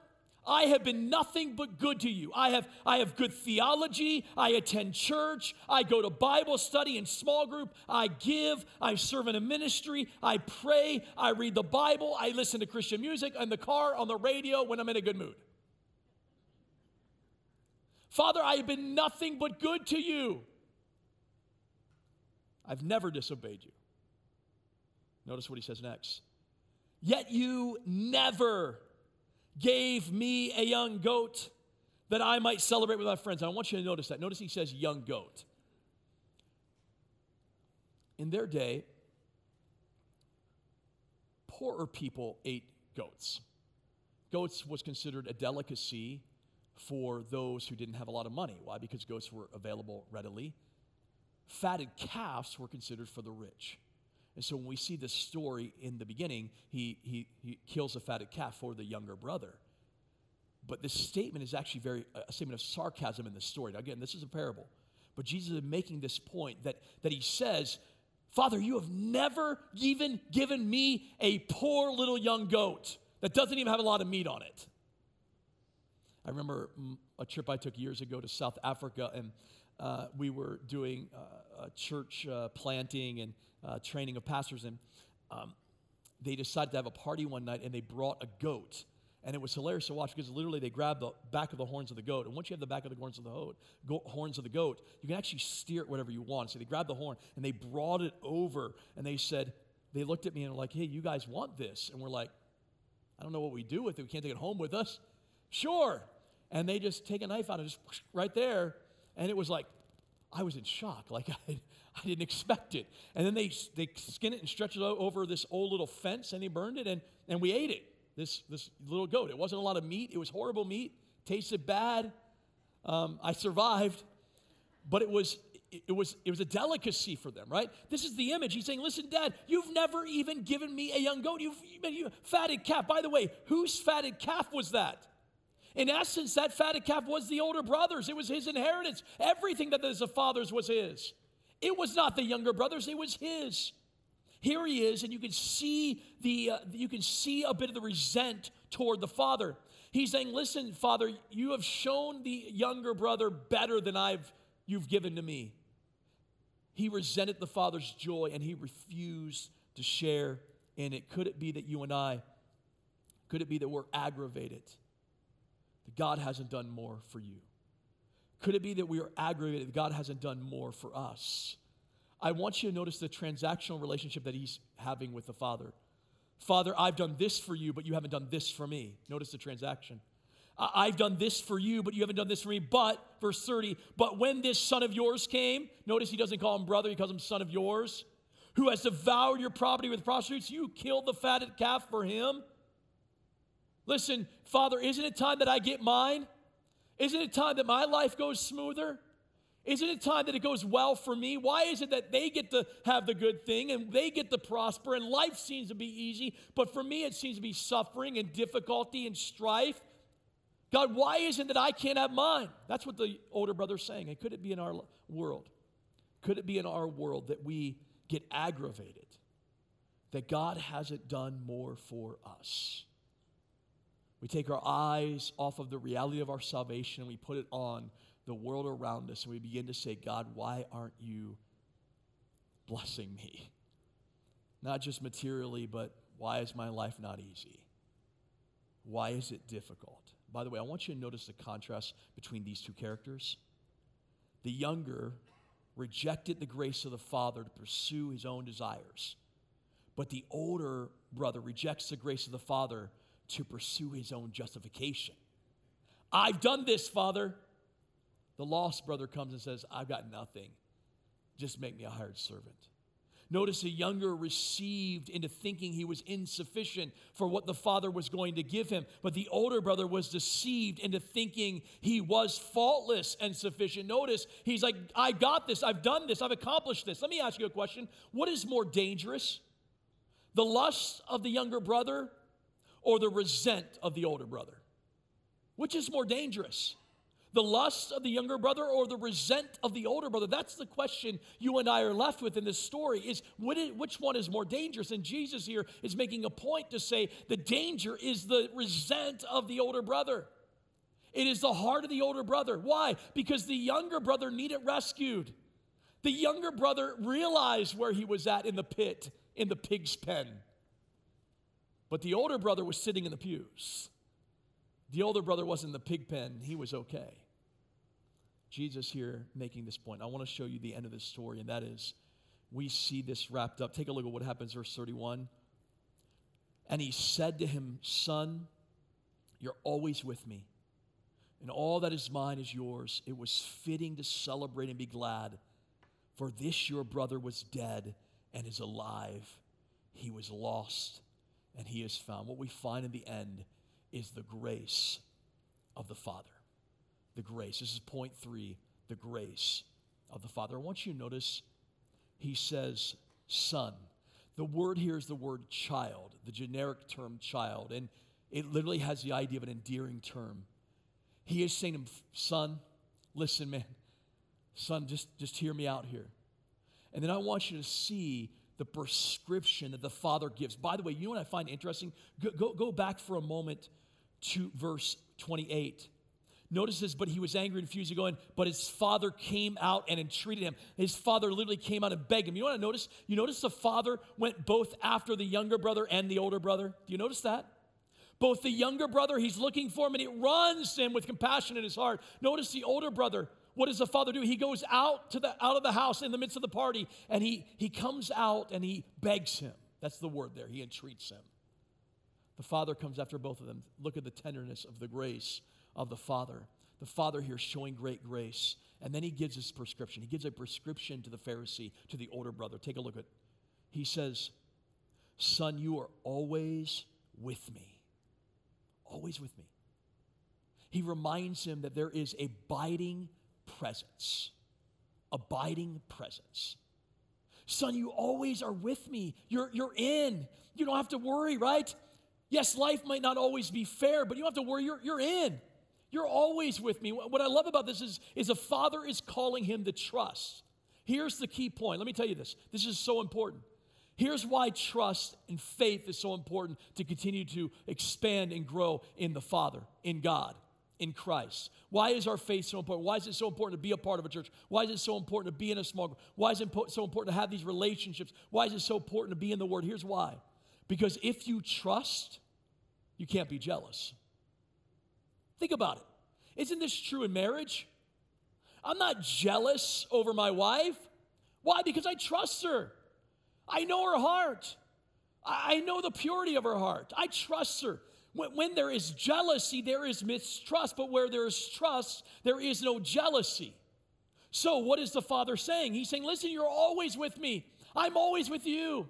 I have been nothing but good to you. I have, I have good theology. I attend church. I go to Bible study and small group. I give. I serve in a ministry. I pray. I read the Bible. I listen to Christian music in the car, on the radio when I'm in a good mood. Father, I have been nothing but good to you. I've never disobeyed you. Notice what he says next. Yet you never gave me a young goat that I might celebrate with my friends. I want you to notice that. Notice he says young goat. In their day, poorer people ate goats. Goats was considered a delicacy for those who didn't have a lot of money. Why? Because goats were available readily. Fatted calves were considered for the rich. And so when we see this story in the beginning, he, he, he kills a fatted calf for the younger brother. But this statement is actually very a statement of sarcasm in the story. Now, again, this is a parable. But Jesus is making this point that, that he says, Father, you have never even given me a poor little young goat that doesn't even have a lot of meat on it. I remember mm, a trip I took years ago to South Africa, and uh, we were doing uh, a church uh, planting and uh, training of pastors, and um, they decided to have a party one night, and they brought a goat. And it was hilarious to watch because literally they grabbed the back of the horns of the goat. And once you have the back of the horns of the goat, go, horns of the goat, you can actually steer it whatever you want. So they grabbed the horn and they brought it over and they said, they looked at me and were like, hey, you guys want this? And we're like, I don't know what we do with it. We can't take it home with us. Sure. And they just take a knife out and just right there. And it was like, I was in shock. Like I, I didn't expect it. And then they, they skin it and stretch it over this old little fence and they burned it and, and we ate it, this, this little goat. It wasn't a lot of meat, it was horrible meat, tasted bad. Um, I survived, but it was, it, was, it was a delicacy for them, right? This is the image. He's saying, Listen, Dad, you've never even given me a young goat. You've, you fatted calf. By the way, whose fatted calf was that? In essence, that fatted calf was the older brother's. It was his inheritance. Everything that is a father's was his. It was not the younger brothers, it was his. Here he is, and you can see the uh, you can see a bit of the resent toward the father. He's saying, "Listen, father, you have shown the younger brother better than I've you've given to me." He resented the father's joy and he refused to share in it. Could it be that you and I, could it be that we're aggravated? God hasn't done more for you? Could it be that we are aggravated that God hasn't done more for us? I want you to notice the transactional relationship that he's having with the Father. Father, I've done this for you, but you haven't done this for me. Notice the transaction. I've done this for you, but you haven't done this for me. But, verse 30, but when this son of yours came, notice he doesn't call him brother, he calls him son of yours, who has devoured your property with prostitutes, you killed the fatted calf for him. Listen, Father, isn't it time that I get mine? Isn't it time that my life goes smoother? Isn't it time that it goes well for me? Why is it that they get to have the good thing and they get to prosper and life seems to be easy, but for me it seems to be suffering and difficulty and strife? God, why isn't that I can't have mine? That's what the older brother's saying. And could it be in our world? Could it be in our world that we get aggravated that God hasn't done more for us? We take our eyes off of the reality of our salvation and we put it on the world around us and we begin to say, God, why aren't you blessing me? Not just materially, but why is my life not easy? Why is it difficult? By the way, I want you to notice the contrast between these two characters. The younger rejected the grace of the father to pursue his own desires, but the older brother rejects the grace of the father to pursue his own justification. I've done this, Father. The lost brother comes and says, I've got nothing. Just make me a hired servant. Notice the younger received into thinking he was insufficient for what the father was going to give him. But the older brother was deceived into thinking he was faultless and sufficient. Notice he's like, I got this, I've done this, I've accomplished this. Let me ask you a question What is more dangerous? The lust of the younger brother or the resent of the older brother? Which is more dangerous? the lust of the younger brother or the resent of the older brother? That's the question you and I are left with in this story is which one is more dangerous? And Jesus here is making a point to say the danger is the resent of the older brother. It is the heart of the older brother. Why? Because the younger brother needed rescued. The younger brother realized where he was at in the pit, in the pig's pen. But the older brother was sitting in the pews. The older brother wasn't in the pig pen, he was okay. Jesus here making this point. I want to show you the end of this story, and that is we see this wrapped up. Take a look at what happens, verse 31. And he said to him, Son, you're always with me, and all that is mine is yours. It was fitting to celebrate and be glad, for this your brother was dead and is alive. He was lost and he is found. What we find in the end is the grace of the Father the grace. This is point three the grace of the Father. I want you to notice he says, son. The word here is the word child, the generic term child, and it literally has the idea of an endearing term. He is saying to him, son, listen, man, son, just, just hear me out here. And then I want you to see the prescription that the Father gives. By the way, you know what I find interesting? Go, go, go back for a moment to verse 28. Notice this, but he was angry and furious, going, but his father came out and entreated him. His father literally came out and begged him. You know I notice? You notice the father went both after the younger brother and the older brother. Do you notice that? Both the younger brother, he's looking for him and he runs to him with compassion in his heart. Notice the older brother, what does the father do? He goes out to the out of the house in the midst of the party and he he comes out and he begs him. That's the word there. He entreats him. The father comes after both of them. Look at the tenderness of the grace of the Father. The Father here showing great grace. And then he gives his prescription. He gives a prescription to the Pharisee, to the older brother. Take a look at He says, Son, you are always with me. Always with me. He reminds him that there is a abiding presence. Abiding presence. Son, you always are with me. You're, you're in. You don't have to worry, right? Yes, life might not always be fair, but you don't have to worry. You're, you're in. You're always with me. What I love about this is, is a father is calling him to trust. Here's the key point. Let me tell you this. This is so important. Here's why trust and faith is so important to continue to expand and grow in the Father, in God, in Christ. Why is our faith so important? Why is it so important to be a part of a church? Why is it so important to be in a small group? Why is it so important to have these relationships? Why is it so important to be in the Word? Here's why. Because if you trust, you can't be jealous. Think about it. Isn't this true in marriage? I'm not jealous over my wife. Why? Because I trust her. I know her heart. I know the purity of her heart. I trust her. When, when there is jealousy, there is mistrust, but where there is trust, there is no jealousy. So, what is the Father saying? He's saying, Listen, you're always with me. I'm always with you.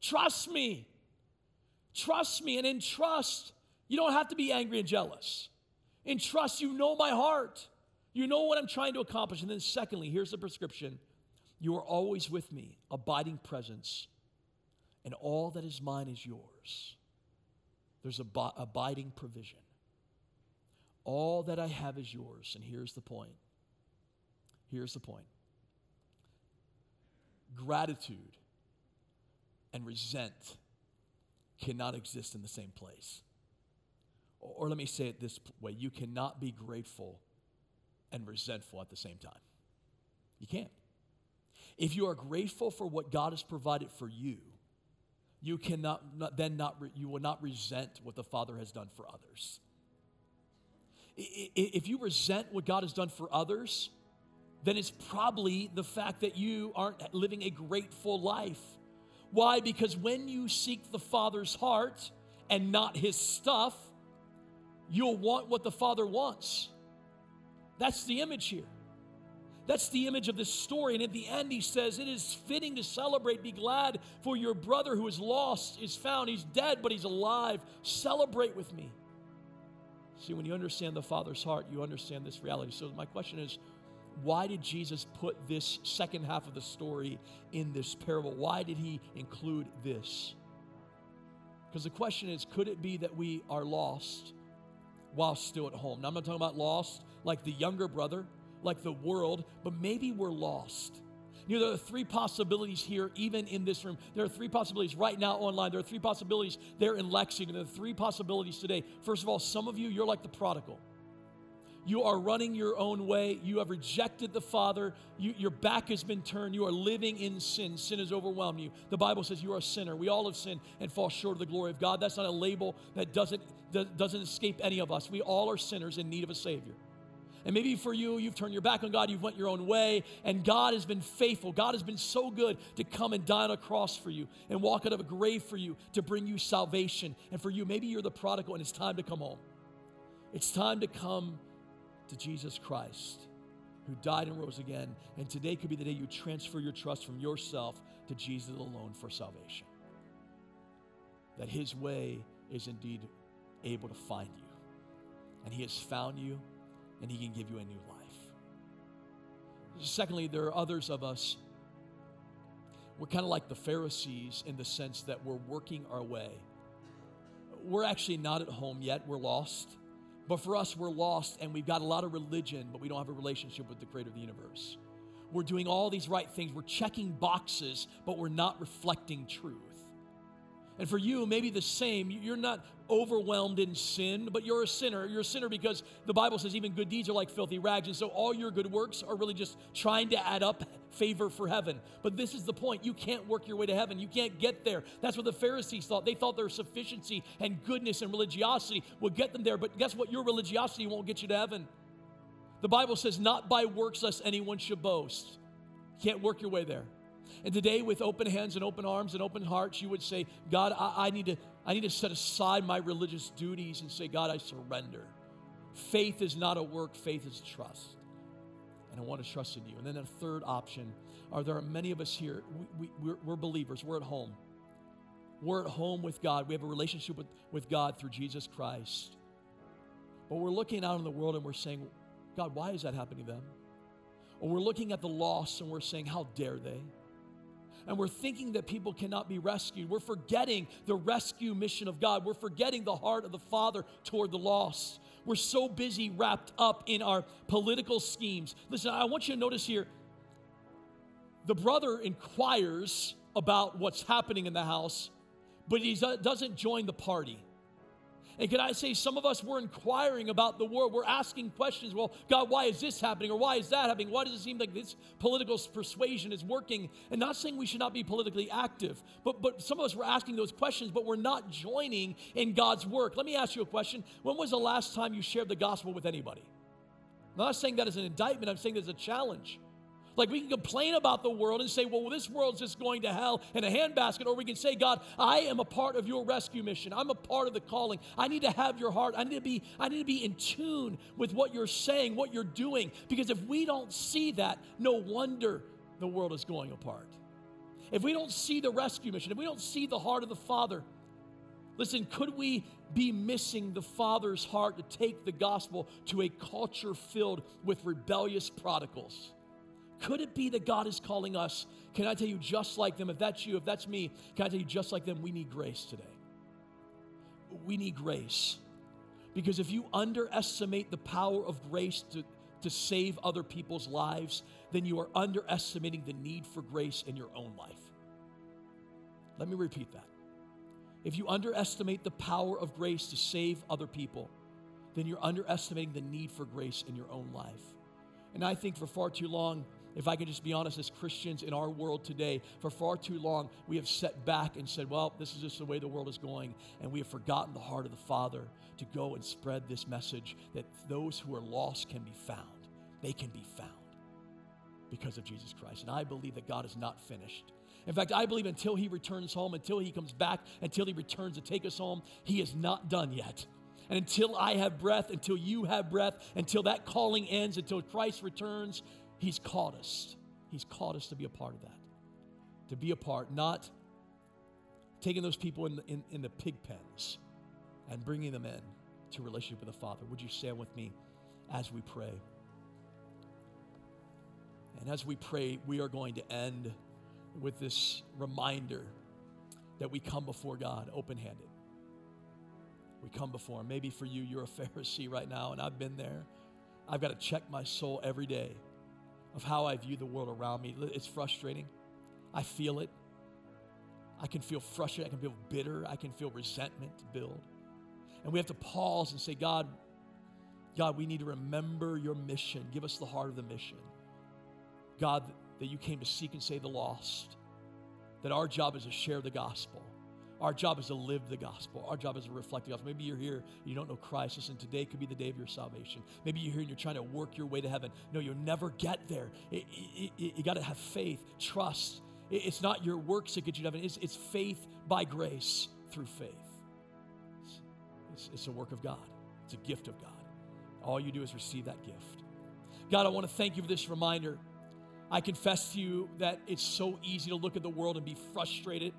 Trust me. Trust me. And in trust, you don't have to be angry and jealous. In trust, you know my heart. You know what I'm trying to accomplish. And then, secondly, here's the prescription you are always with me, abiding presence, and all that is mine is yours. There's ab- abiding provision. All that I have is yours. And here's the point. Here's the point gratitude and resent cannot exist in the same place. Or, or let me say it this way you cannot be grateful and resentful at the same time. You can't. If you are grateful for what God has provided for you, you cannot not, then not you will not resent what the Father has done for others. If you resent what God has done for others, then it's probably the fact that you aren't living a grateful life. Why? Because when you seek the Father's heart and not His stuff, you'll want what the Father wants. That's the image here. That's the image of this story. And at the end, he says, It is fitting to celebrate, be glad, for your brother who is lost is found. He's dead, but he's alive. Celebrate with me. See, when you understand the Father's heart, you understand this reality. So, my question is, why did Jesus put this second half of the story in this parable? Why did he include this? Because the question is, could it be that we are lost while still at home? Now, I'm not talking about lost like the younger brother like the world, but maybe we're lost. You know, there are three possibilities here, even in this room. There are three possibilities right now online. There are three possibilities there in Lexington. There are three possibilities today. First of all, some of you, you're like the prodigal. You are running your own way. You have rejected the Father. You, your back has been turned. You are living in sin. Sin has overwhelmed you. The Bible says you are a sinner. We all have sinned and fall short of the glory of God. That's not a label that doesn't, doesn't escape any of us. We all are sinners in need of a Savior. And maybe for you, you've turned your back on God, you've went your own way, and God has been faithful. God has been so good to come and die on a cross for you and walk out of a grave for you to bring you salvation. And for you, maybe you're the prodigal and it's time to come home. It's time to come to Jesus Christ who died and rose again. And today could be the day you transfer your trust from yourself to Jesus alone for salvation. That his way is indeed able to find you. And he has found you and He can give you a new life. Secondly, there are others of us. We're kind of like the Pharisees in the sense that we're working our way. We're actually not at home yet, we're lost. But for us, we're lost and we've got a lot of religion, but we don't have a relationship with the creator of the universe. We're doing all these right things, we're checking boxes, but we're not reflecting truth. And for you, maybe the same. You're not overwhelmed in sin, but you're a sinner. You're a sinner because the Bible says even good deeds are like filthy rags. And so all your good works are really just trying to add up favor for heaven. But this is the point. You can't work your way to heaven. You can't get there. That's what the Pharisees thought. They thought their sufficiency and goodness and religiosity would get them there. But guess what? Your religiosity won't get you to heaven. The Bible says, not by works lest anyone should boast. You can't work your way there. And today, with open hands and open arms and open hearts, you would say, God, I, I, need to, I need to set aside my religious duties and say, God, I surrender. Faith is not a work, faith is trust. And I want to trust in you. And then a third option are there are many of us here, we, we, we're, we're believers, we're at home. We're at home with God. We have a relationship with, with God through Jesus Christ. But we're looking out in the world and we're saying, God, why is that happening to them? Or we're looking at the lost and we're saying, how dare they? And we're thinking that people cannot be rescued. We're forgetting the rescue mission of God. We're forgetting the heart of the Father toward the lost. We're so busy wrapped up in our political schemes. Listen, I want you to notice here the brother inquires about what's happening in the house, but he doesn't join the party. And can I say, some of us, we're inquiring about the world. We're asking questions. Well, God, why is this happening? Or why is that happening? Why does it seem like this political persuasion is working? And not saying we should not be politically active, but, but some of us were asking those questions, but we're not joining in God's work. Let me ask you a question. When was the last time you shared the gospel with anybody? I'm not saying that as an indictment, I'm saying that as a challenge. Like we can complain about the world and say, well, this world's just going to hell in a handbasket. Or we can say, God, I am a part of your rescue mission. I'm a part of the calling. I need to have your heart. I need to be, I need to be in tune with what you're saying, what you're doing. Because if we don't see that, no wonder the world is going apart. If we don't see the rescue mission, if we don't see the heart of the Father, listen, could we be missing the Father's heart to take the gospel to a culture filled with rebellious prodigals? Could it be that God is calling us? Can I tell you, just like them, if that's you, if that's me, can I tell you, just like them, we need grace today? We need grace. Because if you underestimate the power of grace to, to save other people's lives, then you are underestimating the need for grace in your own life. Let me repeat that. If you underestimate the power of grace to save other people, then you're underestimating the need for grace in your own life. And I think for far too long, if I can just be honest, as Christians in our world today, for far too long, we have set back and said, well, this is just the way the world is going. And we have forgotten the heart of the Father to go and spread this message that those who are lost can be found. They can be found because of Jesus Christ. And I believe that God is not finished. In fact, I believe until he returns home, until he comes back, until he returns to take us home, he is not done yet. And until I have breath, until you have breath, until that calling ends, until Christ returns, He's called us. He's called us to be a part of that. To be a part, not taking those people in the, in, in the pig pens and bringing them in to relationship with the Father. Would you stand with me as we pray? And as we pray, we are going to end with this reminder that we come before God open handed. We come before Him. Maybe for you, you're a Pharisee right now, and I've been there. I've got to check my soul every day of how I view the world around me. It's frustrating. I feel it. I can feel frustrated. I can feel bitter. I can feel resentment build. And we have to pause and say, God, God, we need to remember your mission. Give us the heart of the mission. God, that you came to seek and save the lost. That our job is to share the gospel. Our job is to live the gospel. Our job is to reflect the gospel. Maybe you're here, you don't know Christ. Listen, today could be the day of your salvation. Maybe you're here and you're trying to work your way to heaven. No, you'll never get there. It, it, it, you got to have faith, trust. it's not your works that get you to heaven, it's, it's faith by grace through faith. It's, it's a work of God, it's a gift of God. All you do is receive that gift. God, I want to thank you for this reminder. I confess to you that it's so easy to look at the world and be frustrated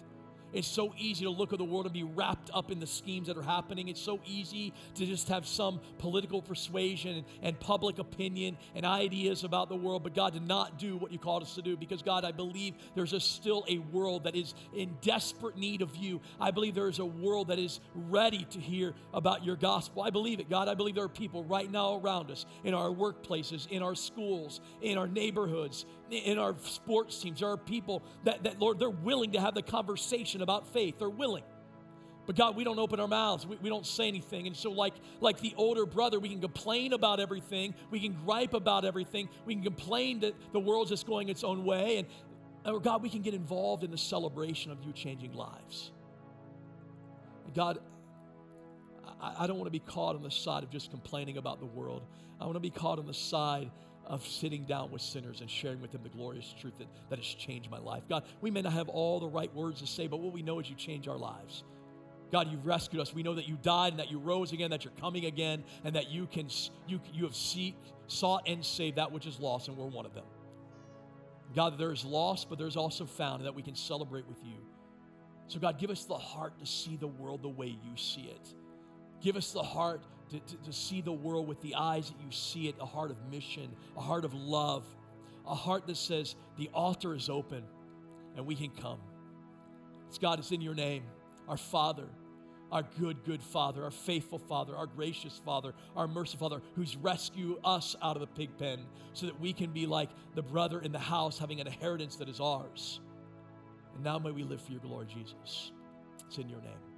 it's so easy to look at the world and be wrapped up in the schemes that are happening. It's so easy to just have some political persuasion and, public opinion and ideas about the world, but God did not do what you called us to do because, God, I believe there's a, still a world that is in desperate need of you. I believe there is a world that is ready to hear about your gospel. I believe it, God. I believe there are people right now around us in our workplaces, in our schools, in our neighborhoods, in our sports teams. There are people that, that, Lord, they're willing to have the conversation about faith. They're willing. But God, we don't open our mouths. We, we don't say anything. And so, like, like the older brother, we can complain about everything. We can gripe about everything. We can complain that the world's just going its own way. And, or God, we can get involved in the celebration of you changing lives. God, I, I don't want to be caught on the side of just complaining about the world. I want to be caught on the side of sitting down with sinners and sharing with them the glorious truth that, that has changed my life. God, we may not have all the right words to say, but what we know is you change our lives. God, you've rescued us. We know that you died and that you rose again, that you're coming again, and that you can you, you have seek, sought and saved that which is lost, and we're one of them. God, there is lost, but there's also found, and that we can celebrate with you. So, God, give us the heart to see the world the way you see it. Give us the heart to, to, to see the world with the eyes that you see it a heart of mission, a heart of love, a heart that says, The altar is open and we can come. It's God, it's in your name, our Father our good, good Father, our faithful Father, our gracious Father, our merciful Father, who's rescued us out of the pig pen so that we can be like the brother in the house having an inheritance that is ours. And now may we live for your glory, Jesus. It's in your name.